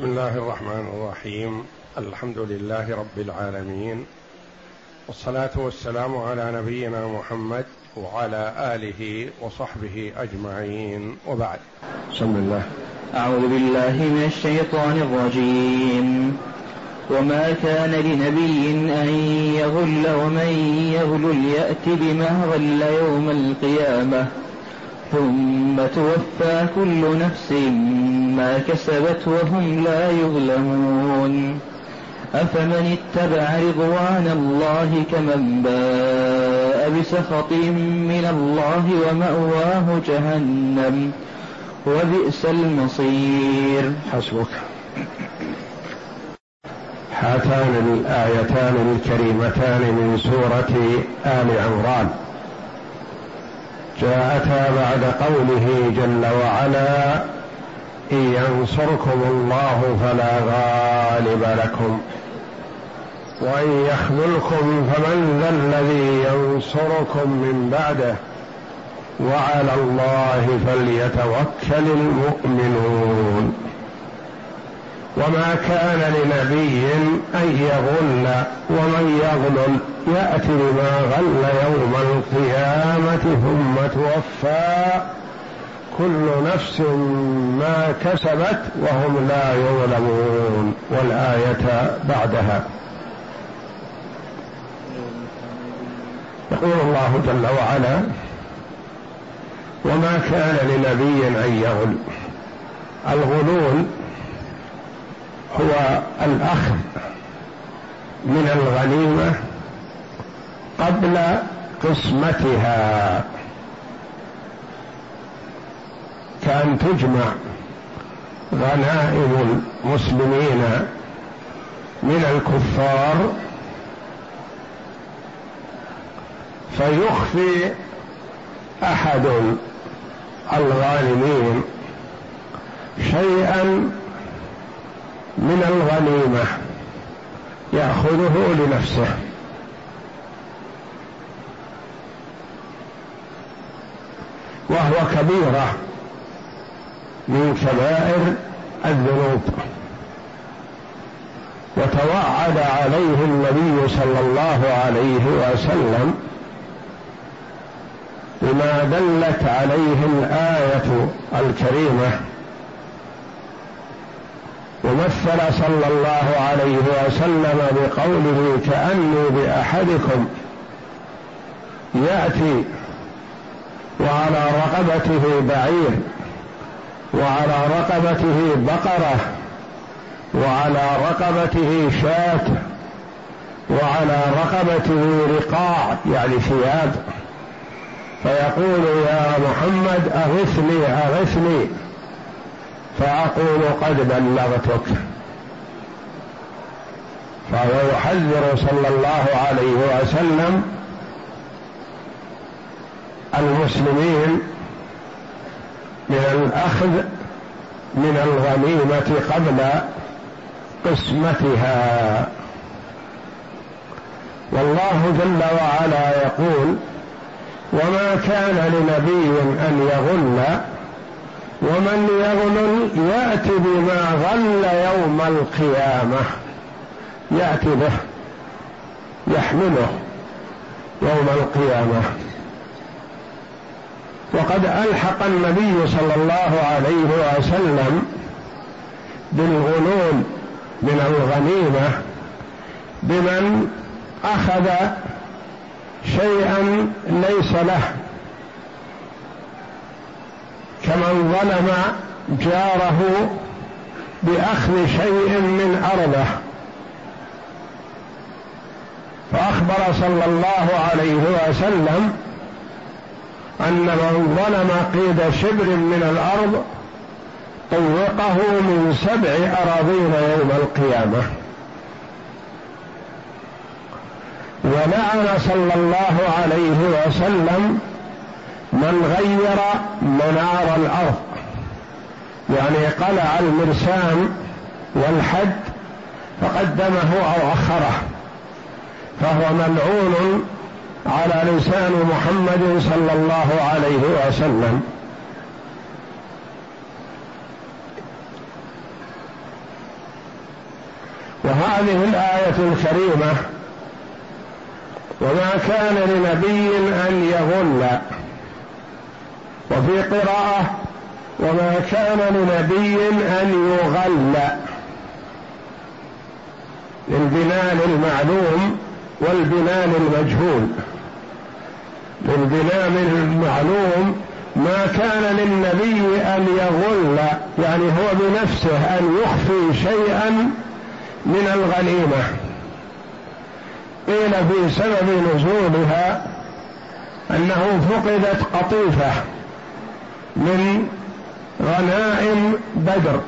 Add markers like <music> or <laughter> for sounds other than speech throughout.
بسم الله الرحمن الرحيم. الحمد لله رب العالمين. والصلاة والسلام على نبينا محمد وعلى آله وصحبه أجمعين. وبعد. بسم الله. أعوذ بالله من الشيطان الرجيم. وما كان لنبي أن يغل ومن يغل يات بما غل يوم القيامة. ثم توفى كل نفس ما كسبت وهم لا يظلمون. أفمن اتبع رضوان الله كمن باء بسخط من الله ومأواه جهنم وبئس المصير. حسبك. هاتان الآيتان الكريمتان من سورة آل عمران. جاءتا بعد قوله جل وعلا إن ينصركم الله فلا غالب لكم وإن يخذلكم فمن ذا الذي ينصركم من بعده وعلى الله فليتوكل المؤمنون. وما كان لنبي أن يغل ومن يغلل يأتي بما غل يوم القيامة ثم توفى. كل نفس ما كسبت وهم لا يظلمون والآية بعدها. يقول الله جل وعلا وما كان لنبي أن يغل. الغلول هو الاخذ من الغنيمة قبل قسمتها. كان تجمع غنائم المسلمين من الكفار فيخفي أحد الغانمين شيئا من الغنيمة يأخذه لنفسه. وهو كبيره من كبائر الذنوب. وتوعد عليه النبي صلى الله عليه وسلم بما دلت عليه الآية الكريمة ومثل صلى الله عليه وسلم بقوله كأني بأحدكم. يأتي وعلى رقبته بعير وعلى رقبته بقرة وعلى رقبته شاة وعلى رقبته رقاع يعني ثياب. فيقول يا محمد أغثني أغثني. فأقول قد بلغتك فهو يحذر صلى الله عليه وسلم المسلمين من الأخذ من الغنيمة قبل قسمتها. والله جل وعلا يقول وما كان لنبي أن يغل ومن يغلل يأتي بما غل يوم القيامة. يأتي به يحمله يوم القيامة. وقد ألحق النبي صلى الله عليه وسلم بالغلول من الغنيمة بمن أخذ شيئا ليس له. كمن ظلم جاره بأخذ شيء من أرضه. فأخبر صلى الله عليه وسلم أن من ظلم قيد شبر من الأرض طوقه من سبع أراضين يوم القيامة. ولعن صلى الله عليه وسلم من غير منار الأرض. يعني قلع المرسام والحد فقدمه أو أخره. فهو ملعون على لسان محمد صلى الله عليه وسلم. وهذه الآية الكريمة وما كان لنبي أن يغل وفي قراءة وما كان لنبي أن يغل للبناء المعلوم والبناء المجهول. للبناء المعلوم ما كان للنبي أن يغل يعني هو بنفسه أن يخفي شيئا من الغنيمة. قيل في سبب نزولها أنه فقدت قطيفة. من غنائم بدر.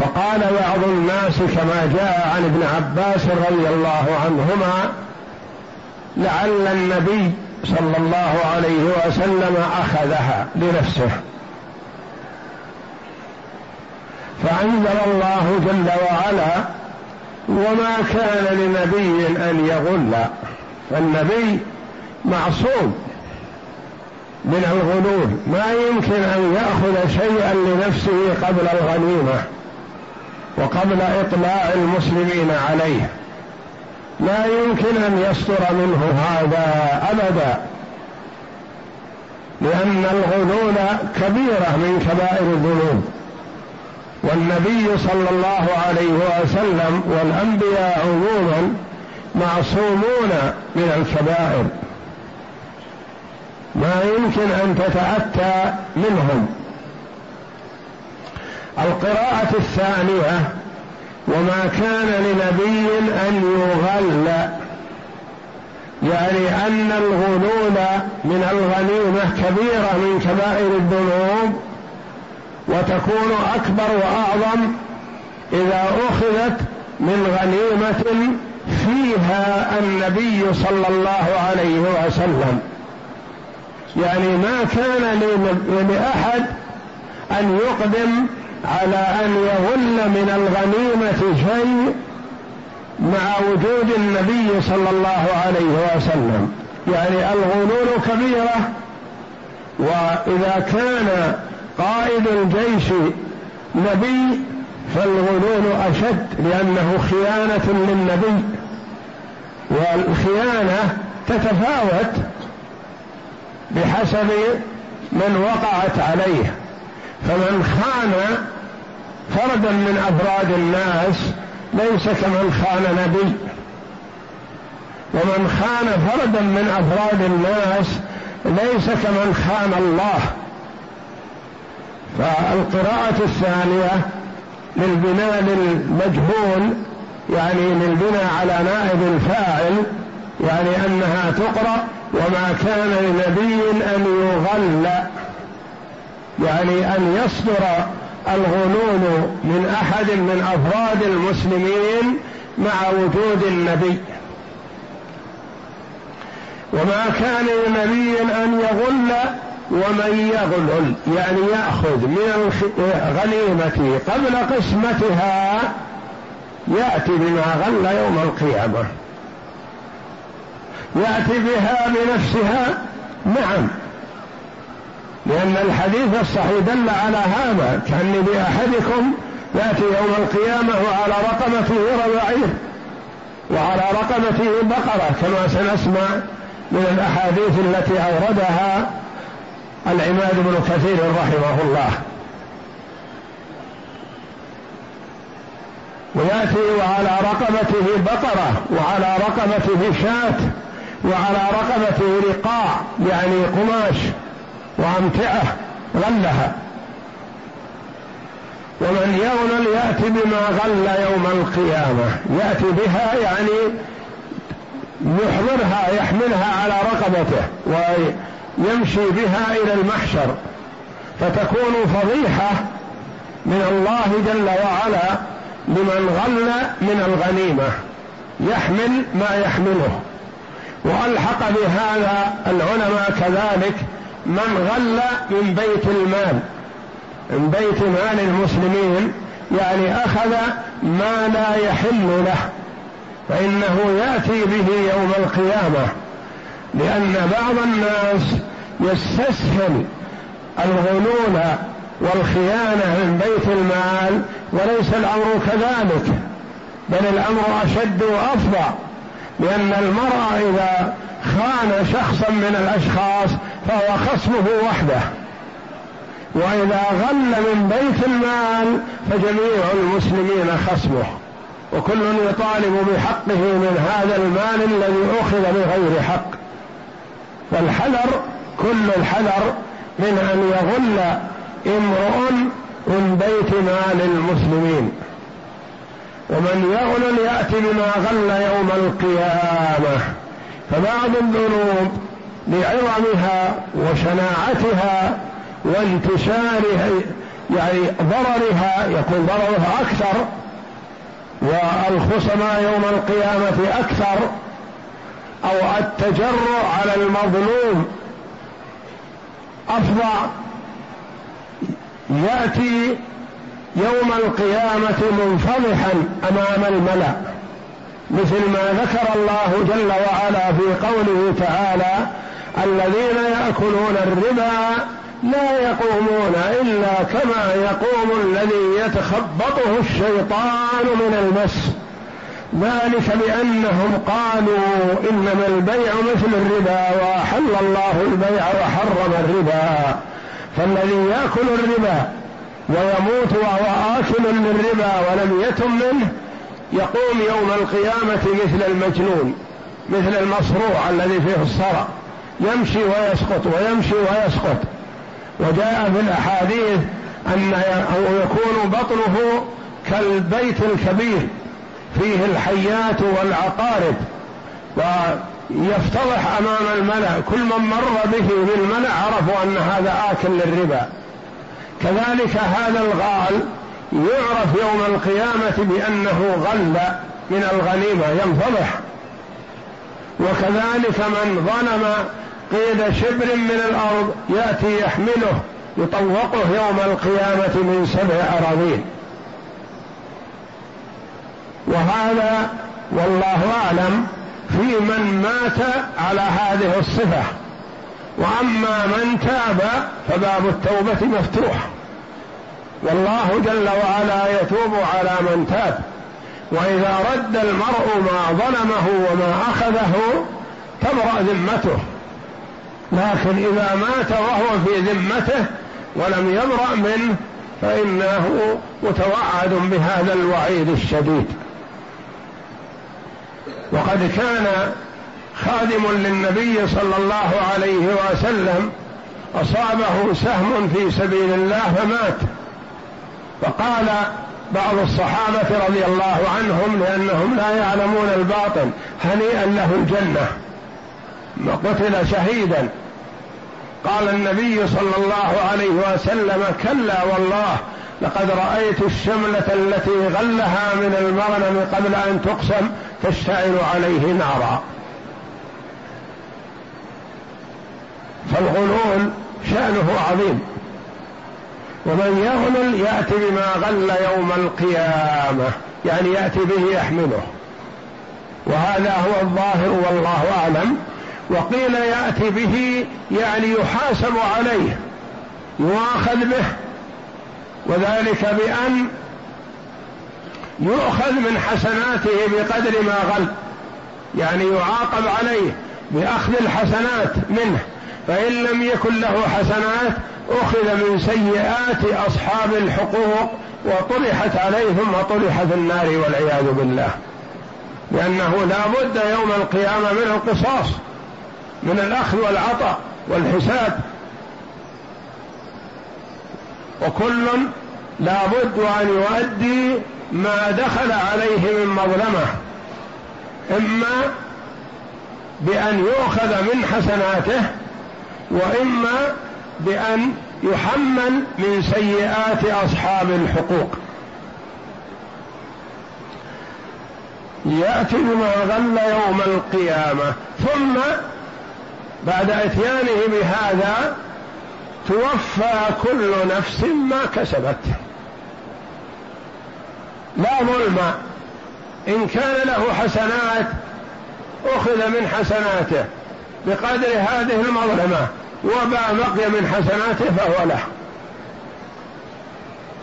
فقال بعض الناس كما جاء عن ابن عباس رضي الله عنهما لعل النبي صلى الله عليه وسلم أخذها لنفسه. فأنزل الله جل وعلا وما كان لنبي أن يغل. فالنبي معصوم. من الغلول. ما يمكن أن يأخذ شيئا لنفسه قبل الغنيمة وقبل إطلاع المسلمين عليه. لا يمكن أن يصدر منه هذا ابدا. لأن الغلول كبيرة من كبائر الذنوب. والنبي صلى الله عليه وسلم والأنبياء عموما معصومون من الكبائر. ما يمكن أن تتأتى منهم. القراءة الثانية وما كان لنبي أن يغل يعني أن الغلول من الغنيمة كبيرة من كبائر الذنوب وتكون أكبر وأعظم إذا أخذت من غنيمة فيها النبي صلى الله عليه وسلم. يعني ما كان لأحد أن يقدم على أن يغل من الغنيمة شيء مع وجود النبي صلى الله عليه وسلم. يعني الغلول كبيرة وإذا كان قائد الجيش نبي فالغلول أشد لأنه خيانة للنبي والخيانة تتفاوت بحسب من وقعت عليه. فمن خان فردا من أفراد الناس ليس كمن خان نبي. ومن خان فردا من أفراد الناس ليس كمن خان الله. فالقراءة الثانية للبناء للمجهول يعني للبناء على نائب الفاعل يعني أنها تقرأ وما كان لنبي أن يغل يعني أن يصدر الغلول من أحد من أفراد المسلمين مع وجود النبي. وما كان لنبي أن يغل ومن يغلل يعني يأخذ من الغنيمة قبل قسمتها يأتي بما غل يوم القيامة. ياتي بها بنفسها؟ نعم. لأن الحديث الصحيح دل على هذا كأن لأحدكم يأتي يوم القيامة وعلى رقبته ربعير وعلى رقبته بقرة كما سنسمع من الأحاديث التي أوردها العماد بن كثير رحمه الله. ويأتي وعلى رقبته بقرة وعلى رقبته شاة وعلى رقبته رقاع يعني قماش وأمتعة غلها. ومن يغلل يأتي بما غل يوم القيامة. يأتي بها يعني يحضرها يحملها على رقبته ويمشي بها إلى المحشر. فتكون فضيحة من الله جل وعلا لمن غل من الغنيمة. يحمل ما يحمله. وألحق بهذا العلماء كذلك من غل من بيت المال. من بيت مال المسلمين يعني أخذ ما لا يحل له فإنه يأتي به يوم القيامة. لأن بعض الناس يستسهل الغلول والخيانة من بيت المال وليس الأمر كذلك بل الأمر أشد وأفظع لأن المرء إذا خان شخصا من الأشخاص فهو خصمه وحده. وإذا غل من بيت المال فجميع المسلمين خصمه. وكل يطالب بحقه من هذا المال الذي أخذ بغير حق. فالحذر كل الحذر من أن يغل امرؤ من بيت مال المسلمين. ومن يغل يأتي بما غل يوم القيامة. فبعض الذنوب لعظمها وشناعتها وانتشار يعني ضررها يكون ضررها أكثر والخصماء يوم القيامة أكثر أو التجرؤ على المظلوم أفظع يأتي يوم القيامة منفضحا أمام الملأ. مثل ما ذكر الله جل وعلا في قوله تعالى الذين يأكلون الربا لا يقومون إلا كما يقوم الذي يتخبطه الشيطان من المس. ذلك بأنهم قالوا إنما البيع مثل الربا وأحل الله البيع وحرم الربا. فالذي يأكل الربا ويموت وهو آكل للربا ولم يتم منه يقوم يوم القيامة مثل المجنون مثل المصروع الذي فيه الصرع. يمشي ويسقط ويمشي ويسقط. وجاء في الأحاديث أن يكون بطنه كالبيت الكبير فيه الحيات والعقارب. ويفتضح أمام الملأ كل من مر به بالملأ عرفوا أن هذا آكل للربا. كذلك هذا الغال يعرف يوم القيامة بأنه غل من الغنيمة ينفضح. وكذلك من ظلم قيد شبر من الأرض يأتي يحمله يطوقه يوم القيامة من سبع أراضين. وهذا والله أعلم في من مات على هذه الصفة. وأما من تاب فباب التوبة مفتوح. والله جل وعلا يتوب على من تاب. وإذا رد المرء ما ظلمه وما أخذه تبرأ ذمته. لكن إذا مات وهو في ذمته ولم يبرأ منه فإنه متوعد بهذا الوعيد الشديد. وقد كان خادم للنبي صلى الله عليه وسلم أصابه سهم في سبيل الله فمات. فقال بعض الصحابة رضي الله عنهم لأنهم لا يعلمون الباطن هنيئا له الجنة قتل شهيدا. قال النبي صلى الله عليه وسلم كلا والله لقد رأيت الشملة التي غلها من المغنم قبل أن تقسم تشتعل عليه نارا. فالغلول شأنه عظيم. ومن يغلل يأتي بما غل يوم القيامة يعني يأتي به يحمله. وهذا هو الظاهر والله أعلم. وقيل يأتي به يعني يحاسب عليه يؤاخذ به وذلك بأن يؤخذ من حسناته بقدر ما غل يعني يعاقب عليه بأخذ الحسنات منه. فإن لم يكن له حسنات أخذ من سيئات أصحاب الحقوق وطرحت عليه ثم طرح في النار والعياذ بالله. لأنه لا بد يوم القيامة من القصاص من الأخذ والعطاء والحساب. وكل لا بد أن يؤدي ما دخل عليه من مظلمة إما بأن يؤخذ من حسناته وإما بأن يحمل من سيئات أصحاب الحقوق. يأتي بما غل يوم القيامة ثم بعد إتيانه بهذا توفى كل نفس ما كسبت. لا ظلم. إن كان له حسنات أخذ من حسناته بقدر هذه المظلمة. وما بقي من حسناته فهو له.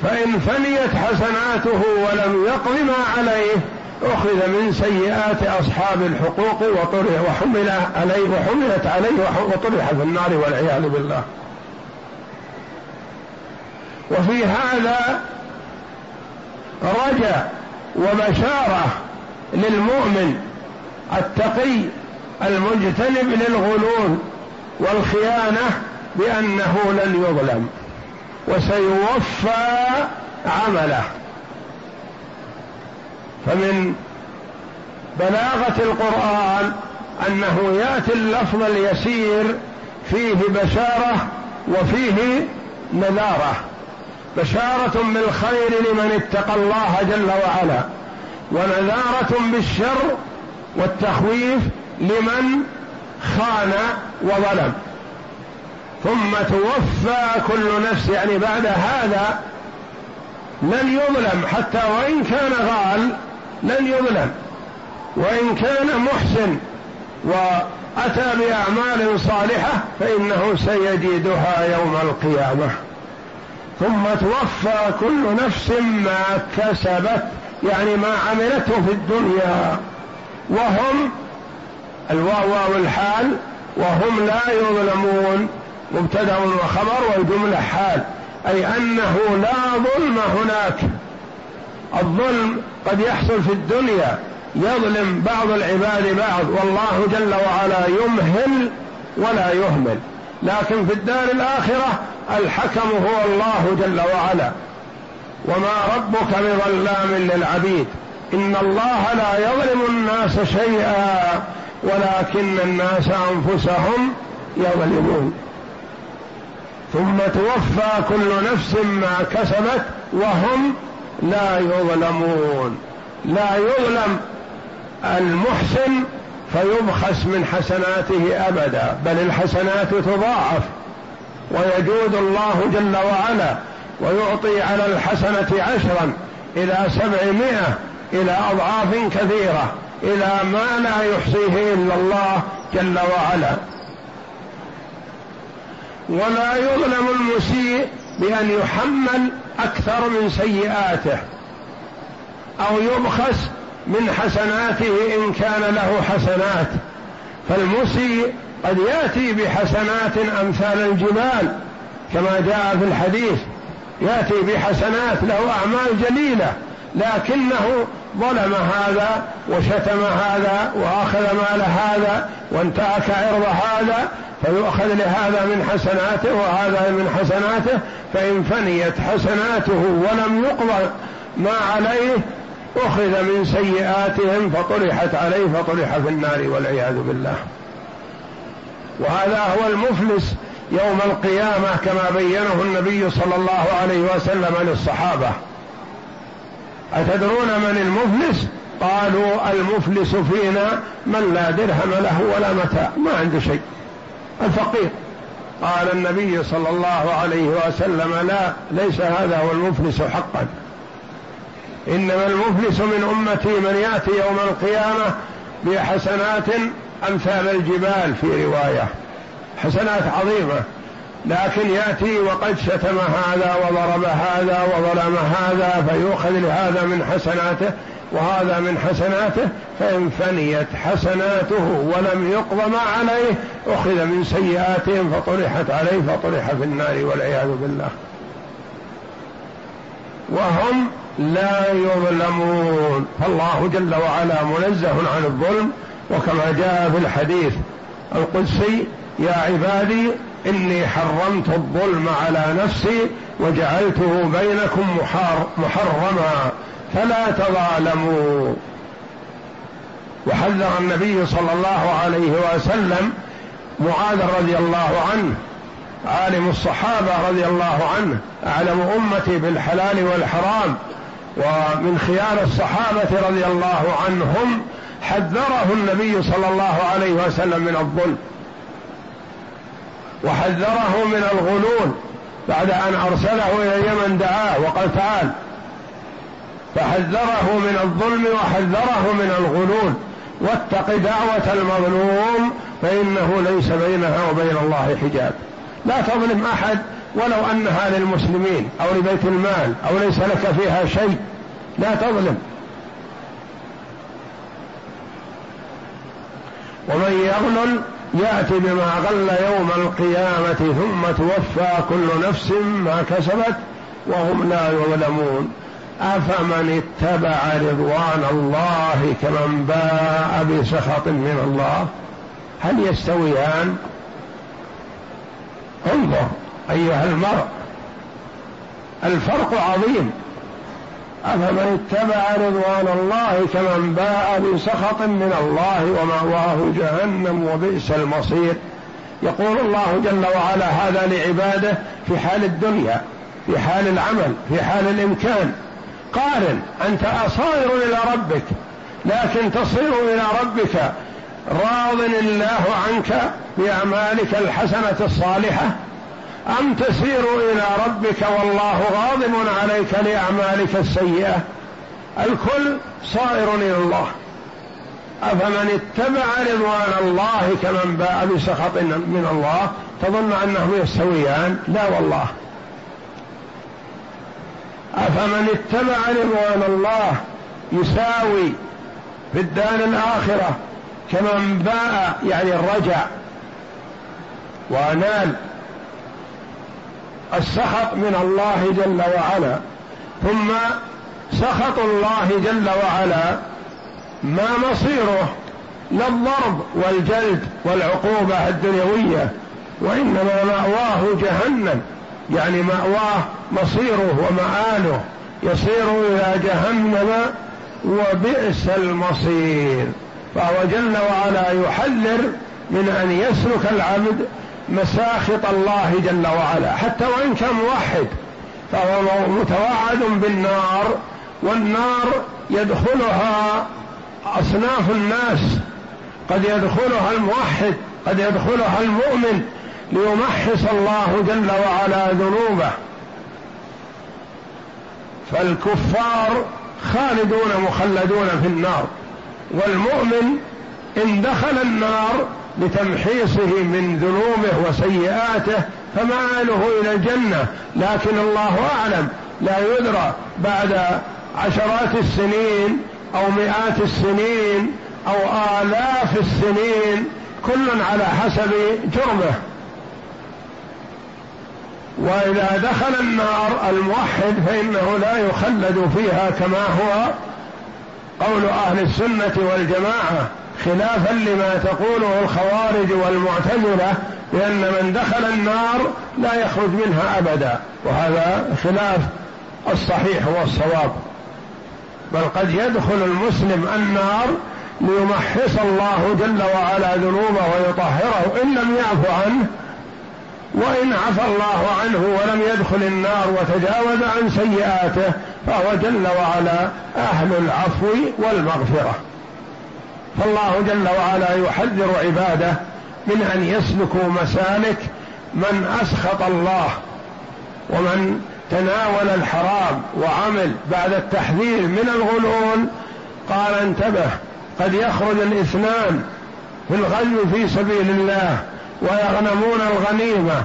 فإن فنيت حسناته ولم يقض ما عليه أخذ من سيئات أصحاب الحقوق وطرح وحمل عليه وحملت عليه وطرح في النار والعياذ بالله. وفي هذا رجع وبشارة للمؤمن التقي المجتنب للغلول. والخيانة بأنه لن يظلم وسيوفى عمله. فمن بلاغة القرآن أنه يأتي اللفظ اليسير فيه بشارة وفيه نذارة. بشارة بالخير لمن اتقى الله جل وعلا ونذارة بالشر والتخويف لمن خان وظلم. ثم توفى كل نفس يعني بعد هذا لن يظلم حتى وإن كان غال لن يظلم. وإن كان محسن وأتى بأعمال صالحة فإنه سيجدها يوم القيامة. ثم توفى كل نفس ما كسبت يعني ما عملته في الدنيا. وهم الواو والحال وهم لا يظلمون مبتدأ وخبر والجملة حال أي أنه لا ظلم هناك. الظلم قد يحصل في الدنيا يظلم بعض العباد بعض والله جل وعلا يمهل ولا يهمل. لكن في الدار الآخرة الحكم هو الله جل وعلا. وما ربك بظلام للعبيد. إن الله لا يظلم الناس شيئا. ولكن الناس أنفسهم يظلمون ثم توفى كل نفس ما كسبت وهم لا يظلمون. لا يظلم المحسن فيبخس من حسناته أبدا بل الحسنات تضاعف. ويجود الله جل وعلا ويعطي على الحسنة عشرا إلى سبعمائة إلى أضعاف كثيرة. إلى ما لا يحصيه إلا الله جل وعلا. ولا يظلم المسيء بأن يحمل أكثر من سيئاته أو يبخس من حسناته إن كان له حسنات. فالمسيء قد يأتي بحسنات أمثال الجبال كما جاء في الحديث يأتي بحسنات له أعمال جليلة لكنه ظلم هذا وشتم هذا وآخذ مال هذا وانتهك عرض هذا فيؤخذ لهذا من حسناته وهذا من حسناته فإن فنيت حسناته ولم يقبل ما عليه أخذ من سيئاتهم فطرحت عليه فطرح في النار والعياذ بالله. وهذا هو المفلس يوم القيامة كما بينه النبي صلى الله عليه وسلم للصحابة. أتدرون من المفلس؟ قالوا المفلس فينا من لا درهم له ولا متاع ما عنده شيء. الفقير. قال النبي صلى الله عليه وسلم لا ليس هذا هو المفلس حقا. إنما المفلس من أمتي من يأتي يوم القيامة بحسنات أمثال الجبال في رواية. حسنات عظيمة. لكن يأتي وقد شتم هذا وضرب هذا وظلم هذا فيؤخذ لهذا من حسناته وهذا من حسناته فإن فنيت حسناته ولم يقض ما عليه أخذ من سيئاتهم فطرحت عليه فطرح في النار والعياذ بالله. وهم لا يظلمون. فالله جل وعلا منزه عن الظلم وكما جاء في الحديث القدسي يا عبادي إني حرمت الظلم على نفسي وجعلته بينكم محرما فلا تظالموا. وحذر النبي صلى الله عليه وسلم معاذ رضي الله عنه عالم الصحابة رضي الله عنه أعلم أمتي بالحلال والحرام ومن خيار الصحابة رضي الله عنهم حذره النبي صلى الله عليه وسلم من الظلم. وحذره من الغلول بعد أن أرسله إلى اليمن دعاه وقال تعال. فحذره من الظلم وحذره من الغلول. واتق دعوة المظلوم فإنه ليس بينها وبين الله حجاب. لا تظلم أحد ولو أنها للمسلمين أو لبيت المال أو ليس لك فيها شيء. لا تظلم. ومن يغلل يأتي بما غل يوم القيامة ثم توفى كل نفس ما كسبت وهم لا يظلمون. أفمن اتبع رضوان الله كمن باء بسخط من الله؟ هل يستويان؟ انظر أيها المرء. الفرق عظيم. أفمن اتبع رضوان الله كمن باء بسخط من الله ومأواه جهنم وبئس المصير. يقول الله جل وعلا هذا لعباده في حال الدنيا في حال العمل في حال الإمكان. قارن أنت أصائر إلى ربك لكن تصير إلى ربك راض الله عنك بأعمالك الحسنة الصالحة. أم تسير إلى ربك والله غاضب عليك لأعمالك السيئة؟ الكل صائر إلى الله. أفمن اتبع رضوان الله كمن باء بسخط من الله تظن أنهم يستويان؟ لا والله. أفمن اتبع رضوان الله يساوي في الدار الآخرة كمن باء يعني الرجع ونال السخط من الله جل وعلا. ثم سخط الله جل وعلا ما مصيره لا الضرب والجلد والعقوبة الدنيوية وإنما مأواه جهنم. يعني مأواه مصيره ومآله يصير إلى جهنم وبئس المصير. فهو جل وعلا يحذر من أن يسلك العبد مساخط الله جل وعلا. حتى وإن كان موحد فهو متوعد بالنار والنار يدخلها أصناف الناس. قد يدخلها الموحد قد يدخلها المؤمن ليمحص الله جل وعلا ذنوبه. فالكفار خالدون مخلدون في النار. والمؤمن إن دخل النار لتمحيصه من ذنوبه وسيئاته فمآله إلى الجنة. لكن الله أعلم لا يدرى بعد عشرات السنين أو مئات السنين أو آلاف السنين كل على حسب جرمه. وإذا دخل النار الموحد فإنه لا يخلد فيها كما هو قول أهل السنة والجماعة. خلافا لما تقوله الخوارج والمعتزلة بأن من دخل النار لا يخرج منها أبدا. وهذا خلاف الصحيح والصواب. بل قد يدخل المسلم النار ليمحص الله جل وعلا ذنوبه ويطهره إن لم يعف عنه وإن عفى الله عنه ولم يدخل النار وتجاوز عن سيئاته فهو جل وعلا أهل العفو والمغفرة. فالله جل وعلا يحذر عباده من أن يسلكوا مسالك من أسخط الله ومن تناول الحرام وعمل بعد التحذير من الغلول. قال انتبه قد يخرج الاثنان في الغزو في سبيل الله ويغنمون الغنيمة.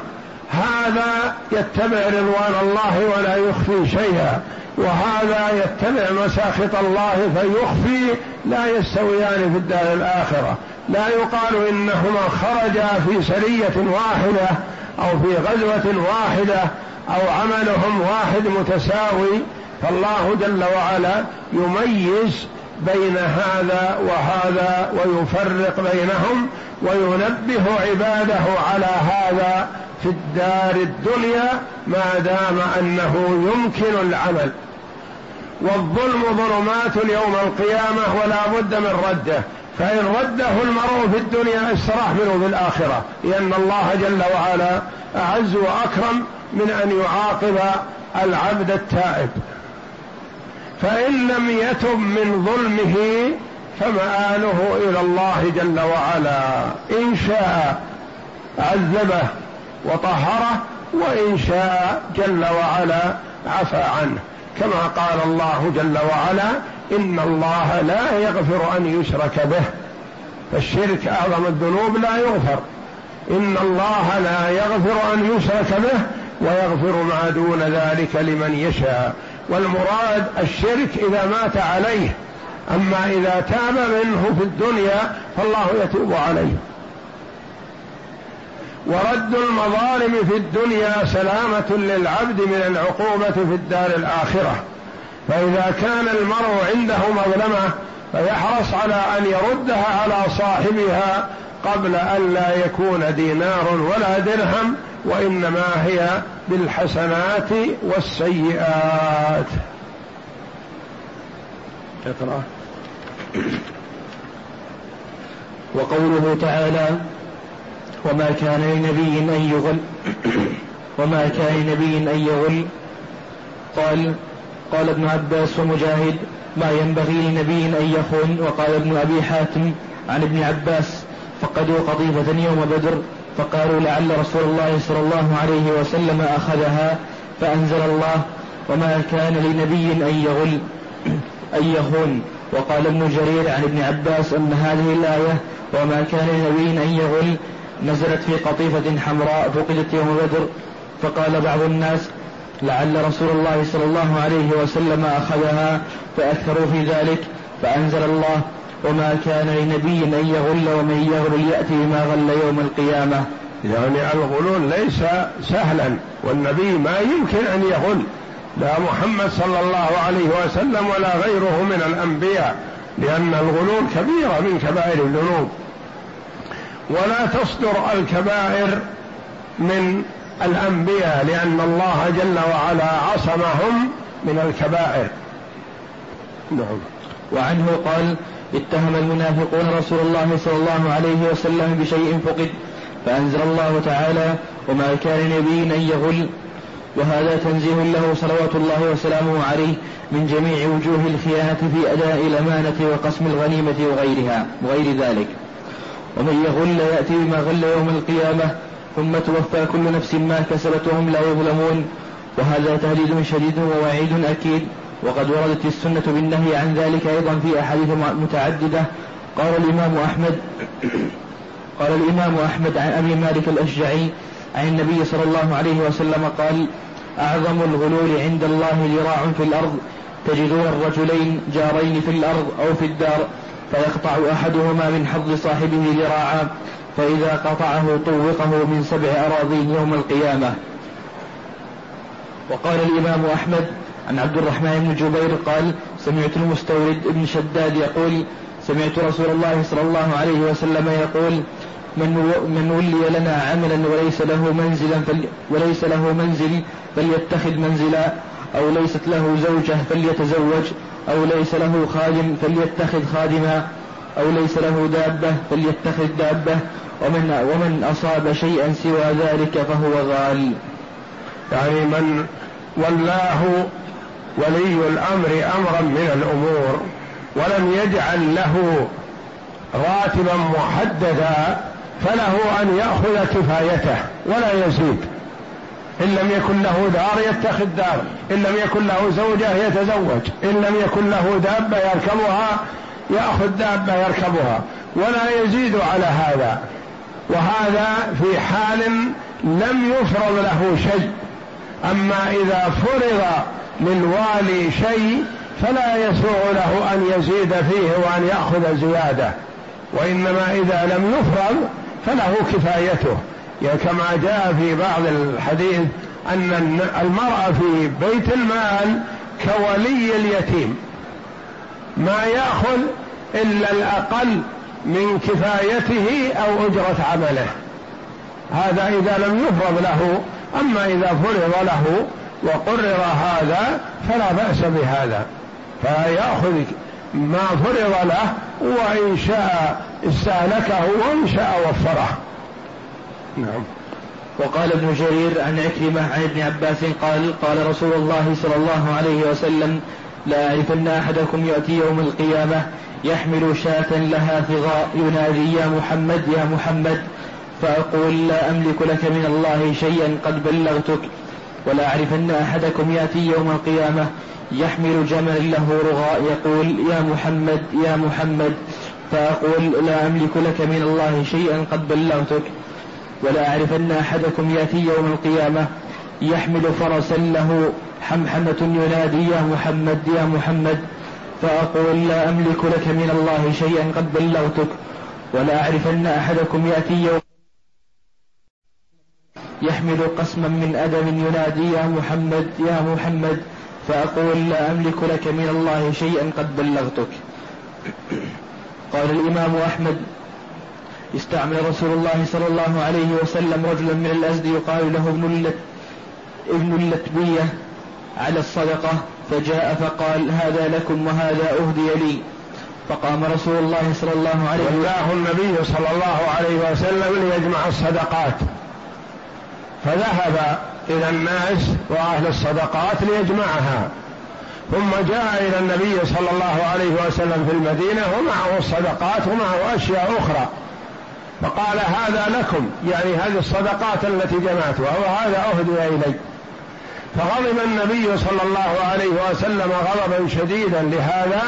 هذا يتبع رضوان الله ولا يخفي شيئا. وهذا يتبع مساخط الله فيخفي لا يستويان في الدار الآخرة. لا يقال إنهما خرجا في سرية واحدة أو في غزوة واحدة أو عملهم واحد متساوي. فالله جل وعلا يميز بين هذا وهذا ويفرق بينهم وينبه عباده على هذا في الدار الدنيا ما دام أنه يمكن العمل. والظلم ظلمات يوم القيامة ولا بد من رده. فإن رده المرء في الدنيا استراح منه في الآخرة. لأن الله جل وعلا أعز وأكرم من أن يعاقب العبد التائب. فإن لم يتب من ظلمه فمآله إلى الله جل وعلا. إن شاء عذبه. وطهره وإن شاء جل وعلا عفى عنه كما قال الله جل وعلا إن الله لا يغفر أن يشرك به فالشرك أعظم الذنوب لا يغفر إن الله لا يغفر أن يشرك به ويغفر ما دون ذلك لمن يشاء والمراد الشرك إذا مات عليه أما إذا تاب منه في الدنيا فالله يتوب عليه ورد المظالم في الدنيا سلامة للعبد من العقوبة في الدار الآخرة. فإذا كان المرء عنده مظلمة فيحرص على أن يردها على صاحبها قبل أن لا يكون دينار ولا درهم وإنما هي بالحسنات والسيئات. اقرأ. وقوله تعالى وما كان لنبي أن يغل <clears throat> وما كان لنبي أن يغل. قال قال ابن عباس ومجاهد ما ينبغي لنبي أن يخون وقال ابن أبي حاتم عن ابن عباس فقدوا قضيبة يوم بدر. فقالوا لعل رسول الله صلى الله عليه وسلم أخذها فأنزل الله. وما كان لنبي أن يغل <clears throat> أن يخون وقال ابن جرير عن ابن عباس أن هذه الآية وما كان لنبي أن يغل. نزلت في قطيفة حمراء فقدت يوم بدر فقال بعض الناس لعل رسول الله صلى الله عليه وسلم أخذها فأكثروا في ذلك فأنزل الله وما كان لنبي أن يغل ومن يغل يأتي بما غل يوم القيامة. يعني الغلول ليس سهلا والنبي ما يمكن أن يغل. لا محمد صلى الله عليه وسلم ولا غيره من الأنبياء لأن الغلول كبيرة من كبائر الذنوب. ولا تصدر الكبائر من الأنبياء لأن الله جل وعلا عصمهم من الكبائر. نعم. وعنه قال اتهم المنافقون رسول الله صلى الله عليه وسلم بشيء فقد فأنزل الله تعالى وما كان نبي أن يغل. وهذا تنزيه له صلوات الله وسلامه عليه من جميع وجوه الخيانة في أداء الأمانة وقسم الغنيمة وغيرها وغير ذلك. ومن يغل يأتي بما غل يوم القيامة ثم توفى كل نفس ما كسبت وهم لا يظلمون. وهذا تهديد شديد ووعيد أكيد. وقد وردت السنة بالنهي عن ذلك أيضا في أحاديث متعددة. قال الإمام أحمد قال الإمام أحمد عن أبي مالك الأشجعي عن النبي صلى الله عليه وسلم قال أعظم الغلول عند الله ذراع في الأرض تجدون الرجلين جارين في الأرض أو في الدار. فيقطع أحدهما من حظ صاحبه ذراعا فإذا قطعه طوقه من سبع أراضين يوم القيامة. وقال الإمام أحمد عن عبد الرحمن بن جبير قال سمعت المستورد بن شداد يقول سمعت رسول الله صلى الله عليه وسلم يقول من من ولي لنا عملا وليس له منزلا فلي وليس له منزل فليتخذ منزلا أو ليست له زوجة فليتزوج. أو ليس له خادم فليتخذ خادما أو ليس له دابة فليتخذ دابة ومن ومن أصاب شيئا سوى ذلك فهو غال. يعني من ولاه ولي الأمر أمرا من الأمور ولم يجعل له راتبا محددا فله أن يأخذ كفايته ولا يزيد إن لم يكن له دار يتخذ دار. إن لم يكن له زوجة يتزوج. إن لم يكن له دابة يركبها يأخذ دابة يركبها. ولا يزيد على هذا. وهذا في حال لم يفرض له شيء. أما إذا فرض للوالي شيء فلا يسوغ له أن يزيد فيه وأن يأخذ زيادة. وإنما إذا لم يفرض فله كفايته. كما جاء في بعض الحديث أن المرأة في بيت المال كولي اليتيم. ما يأخذ إلا الأقل من كفايته أو أجرة عمله. هذا إذا لم يفرض له أما إذا فرض له وقرر هذا فلا بأس بهذا. فيأخذ ما فرض له وإن شاء استهلكه وإن شاء وفره. نعم. وقال ابن جرير عن عكرمة عن ابن عباس قال قال رسول الله صلى الله عليه وسلم لا أعرفن أحدكم يأتي يوم القيامة يحمل شاة لها ثغاء ينادي يا محمد يا محمد فأقول لا أملك لك من الله شيئا قد بلغتك ولا أعرفن أحدكم يأتي يوم القيامة يحمل جمل له رغاء يقول يا محمد يا محمد فأقول لا أملك لك من الله شيئا قد بلغتك. ولا أعرفن أحدكم يأتي يوم القيامة يحمل فرسا له حمحمة ينادي يا محمد يا محمد فأقول لا أملك لك من الله شيئا قد بلغتك ولا أعرفن أحدكم يأتي يوم يحمل قسما من أدم ينادي يا محمد يا محمد فأقول لا أملك لك من الله شيئا قد بلغتك. قال الإمام أحمد استعمل رسول الله صلى الله عليه وسلم رجلا من الأزد يقال له ابن اللت ابن اللتبية على الصدقة فجاء فقال هذا لكم وهذا أهدي لي. فقام رسول الله صلى الله عليه وسلم. والله النبي صلى الله عليه وسلم ليجمع الصدقات. فذهب إلى الناس وأهل الصدقات ليجمعها. ثم جاء إلى النبي صلى الله عليه وسلم في المدينة ومعه الصدقات ومعه أشياء أخرى. فقال هذا لكم يعني هذه الصدقات التي جمعتها وهذا أهدي إلي فغضب النبي صلى الله عليه وسلم غضبا شديدا لهذا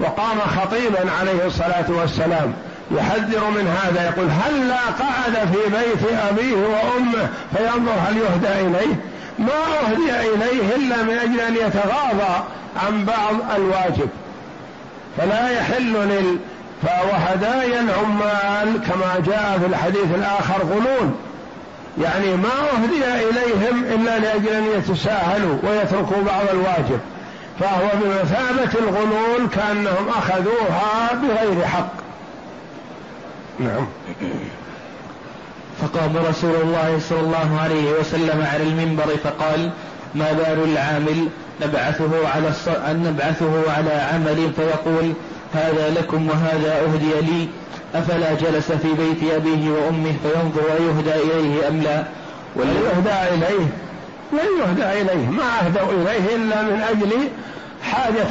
وقام خطيبا عليه الصلاة والسلام يحذر من هذا يقول هل لا قعد في بيت أبيه وأمه؟ فينظر هل يهدى إليه؟ ما أهدي إليه إلا من أجل أن يتغاضى عن بعض الواجب. فلا يحل لل وهدايا العمال كما جاء في الحديث الآخر غلول. يعني ما أهدي إليهم إلا لأجل أن يتساهلوا ويتركوا بعض الواجب. فهو بمثابة الغلول كأنهم أخذوها بغير حق. نعم. فقام رسول الله صلى الله عليه وسلم على المنبر فقال ما بال العامل نبعثه على الص... نبعثه على عمل فيقول هذا لكم وهذا أهدي لي. أفلا جلس في بيت أبيه وأمه فينظر أيهدى إليه أم لا؟ ولا يهدى إليه. لن يهدى إليه. ما أهدوا إليه إلا من أجل حاجة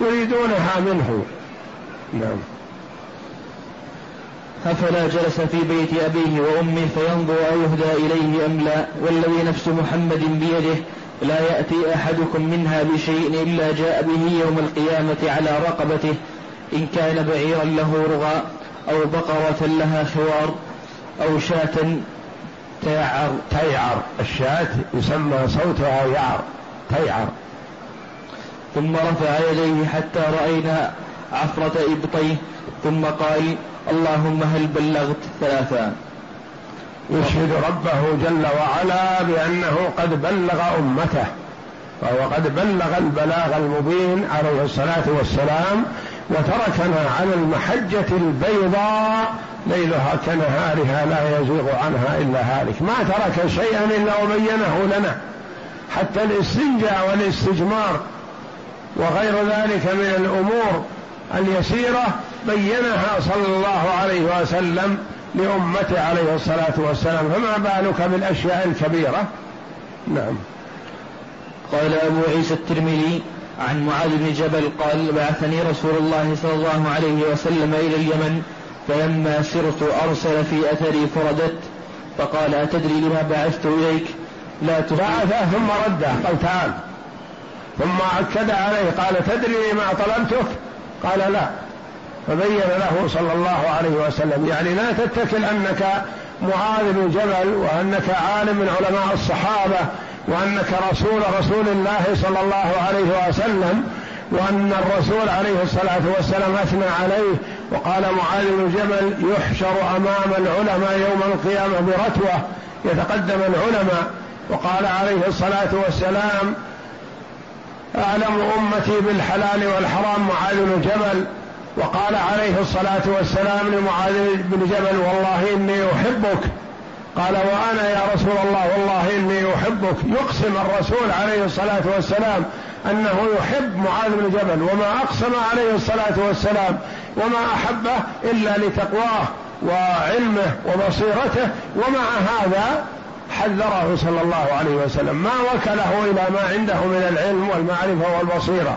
يريدونها منه. نعم. أفلا جلس في بيت أبيه وأمه فينظر أيهدى إليه أم لا؟ والذي نفس محمد بيده. لا يأتي أحدكم منها بشيء إلا جاء به يوم القيامة على رقبته. إن كان بعيرا له رغى أو بقرة لها خوار أو شاة تيعر تيعر. الشاة يسمى صوتها يعر تيعر. ثم رفع يديه حتى رأينا عفرة إبطيه ثم قال اللهم هل بلغت ثلاثا؟ يشهد ربه جل وعلا بأنه قد بلغ أمته وهو قد بلغ البلاغ المبين عليه الصلاة والسلام وتركنا على المحجة البيضاء ليلها كنهارها لا يزيغ عنها إلا هالك. ما ترك شيئا إلا وبينه لنا. حتى الاستنجاء والاستجمار وغير ذلك من الأمور اليسيرة بينها صلى الله عليه وسلم لأمته عليه الصلاة والسلام. فما بالك بالأشياء الكبيرة؟ نعم. قال أبو عيسى الترمذي عن معاذ بن جبل قال بعثني رسول الله صلى الله عليه وسلم إلى اليمن فلما سرت أرسل في أثري فردت فقال أتدري لما بعثت إليك؟ لا بعثه ثم رده قال تعال. ثم أكد عليه قال تدري لما طلبتك؟ قال لا. فبين له صلى الله عليه وسلم. يعني لا تتكل أنك معاذ بن جبل وأنك عالم من علماء الصحابة وأنك رسول رسول الله صلى الله عليه وسلم وأن الرسول عليه الصلاة والسلام أثنى عليه. وقال معاذ بن جبل يحشر أمام العلماء يوم القيامة برتوة يتقدم العلماء. وقال عليه الصلاة والسلام أعلم أمتي بالحلال والحرام معاذ بن جبل. وقال عليه الصلاة والسلام لمعاذ بن جبل والله إني أحبك. قال وأنا يا رسول الله والله إني أحبك. يقسم الرسول عليه الصلاة والسلام أنه يحب معاذ بن جبل وما أقسم عليه الصلاة والسلام وما أحبه إلا لتقواه وعلمه وبصيرته. ومع هذا حذره صلى الله عليه وسلم. ما وكله إلى ما عنده من العلم والمعرفة والبصيرة.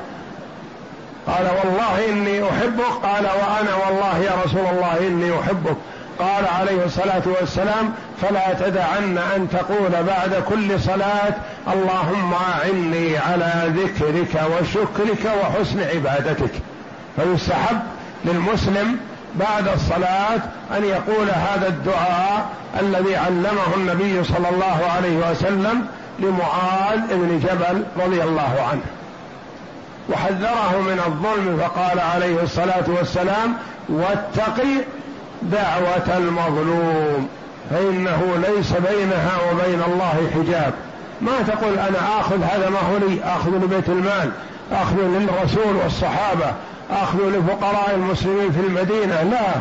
قال والله إني أحبك. قال وأنا والله يا رسول الله إني أحبك. قال عليه الصلاة والسلام فلا تدعن أن تقول بعد كل صلاة اللهم أعني على ذكرك وشكرك وحسن عبادتك. فيستحب للمسلم بعد الصلاة أن يقول هذا الدعاء الذي علمه النبي صلى الله عليه وسلم لمعاذ بن جبل رضي الله عنه. وحذره من الظلم فقال عليه الصلاة والسلام واتقي دعوة المظلوم فإنه ليس بينها وبين الله حجاب. ما تقول أنا آخذ هذا ما هو لي اخذ لبيت المال اخذ للرسول والصحابة اخذ لفقراء المسلمين في المدينة. لا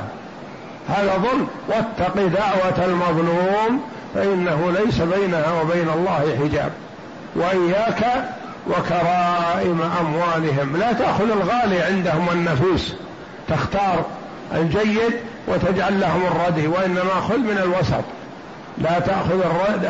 هذا ظلم. واتق دعوة المظلوم فإنه ليس بينها وبين الله حجاب. وإياك وكرائم أموالهم. لا تأخذ الغالي عندهم النفيس تختار الجيد وتجعل لهم الردي وإنما خذ من الوسط. لا تأخذ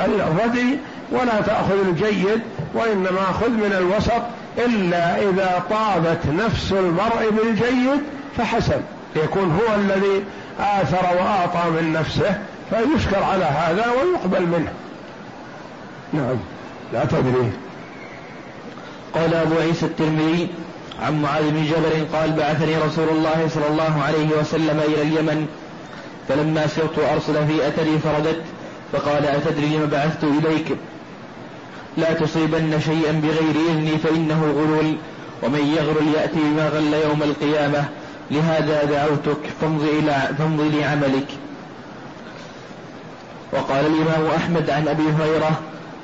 الردي ولا تأخذ الجيد وإنما خذ من الوسط إلا إذا طابت نفس المرء بالجيد فحسن. يكون هو الذي آثر وأعطى من نفسه فيشكر على هذا ويقبل منه. نعم. لا تدري. قال أبو عيسى الترمذي عن معاذ بن جبل قال بعثني رسول الله صلى الله عليه وسلم إلى اليمن فلما سرت أرسل في أثري فرددت فقال أتدري لم بعثت إليك؟ لا تصيبن شيئا بغير إذني فإنه غلول ومن يغرل يأتي بما غل يوم القيامة لهذا دعوتك فامضي إلى فامضي لعملك. وقال الإمام أحمد عن أبي هريرة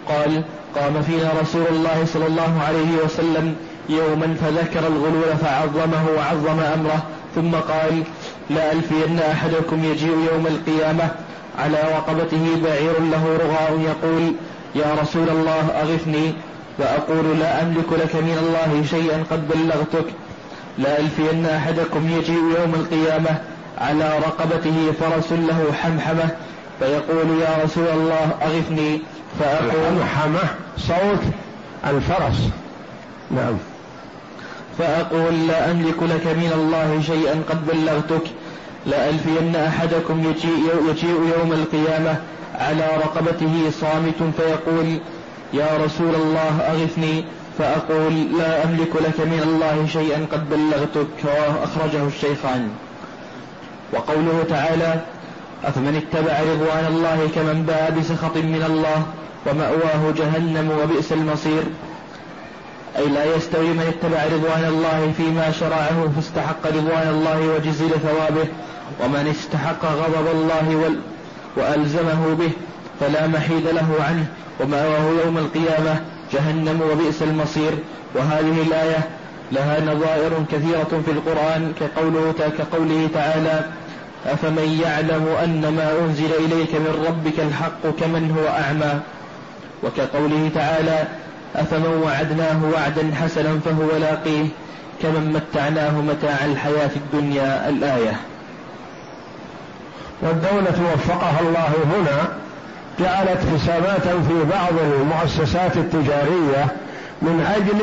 قال قام فينا رسول الله صلى الله عليه وسلم يوما فذكر الغلول فعظمه وعظم أمره ثم قال لا ألفين أحدكم يجيء يوم القيامة على رقبته بعير له رغاء يقول يا رسول الله أغثني فأقول لا أملك لك من الله شيئا قد بلغتك لا ألفين أحدكم يجيء يوم القيامة على رقبته فرس له حمحمة فيقول يا رسول الله أغثني فأقول الحمحمة صوت الفرس. نعم. فأقول لا أملك لك من الله شيئا قد بلغتك. لألفين أحدكم يجيء, يجيء يوم القيامة على رقبته صامت فيقول يا رسول الله أغثني. فأقول لا أملك لك من الله شيئا قد بلغتك. أخرجه الشيخان. وقوله تعالى أفمن اتبع رضوان الله كمن باء بسخط من الله ومأواه جهنم وبئس المصير. أي لا يستوي من اتبع رضوان الله فيما شرعه فاستحق رضوان الله وجزل ثوابه. ومن استحق غضب الله وال وألزمه به فلا محيد له عنه. ومأواه يوم القيامة جهنم وبئس المصير. وهذه الآية لها نظائر كثيرة في القرآن كقوله, كقوله تعالى أفمن يعلم أن ما أنزل إليك من ربك الحق كمن هو أعمى؟ وكقوله تعالى أفمن وعدناه وعدا حسنا فهو لاقيه كمن متعناه متاع الحياة الدنيا الآية. والدولة وفقها الله هنا جعلت حسابات في بعض المؤسسات التجارية من أجل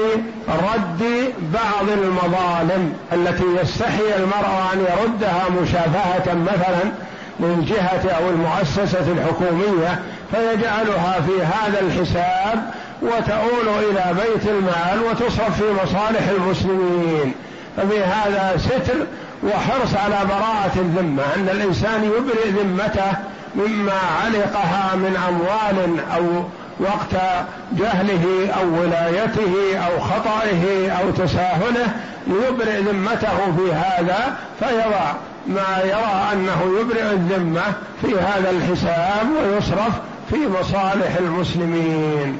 رد بعض المظالم التي يستحي المرء أن يردها مشافهة مثلا من جهة أو المؤسسة الحكومية فيجعلها في هذا الحساب وتؤول إلى بيت المال وتصرف في مصالح المسلمين. ففي هذا ستر وحرص على براءة الذمة أن الإنسان يبرئ ذمته مما علقها من أموال أو وقت جهله أو ولايته أو خطئه أو تساهله ليبرئ ذمته في هذا فيضع ما يرى أنه يبرئ الذمة في هذا الحساب ويصرف في مصالح المسلمين.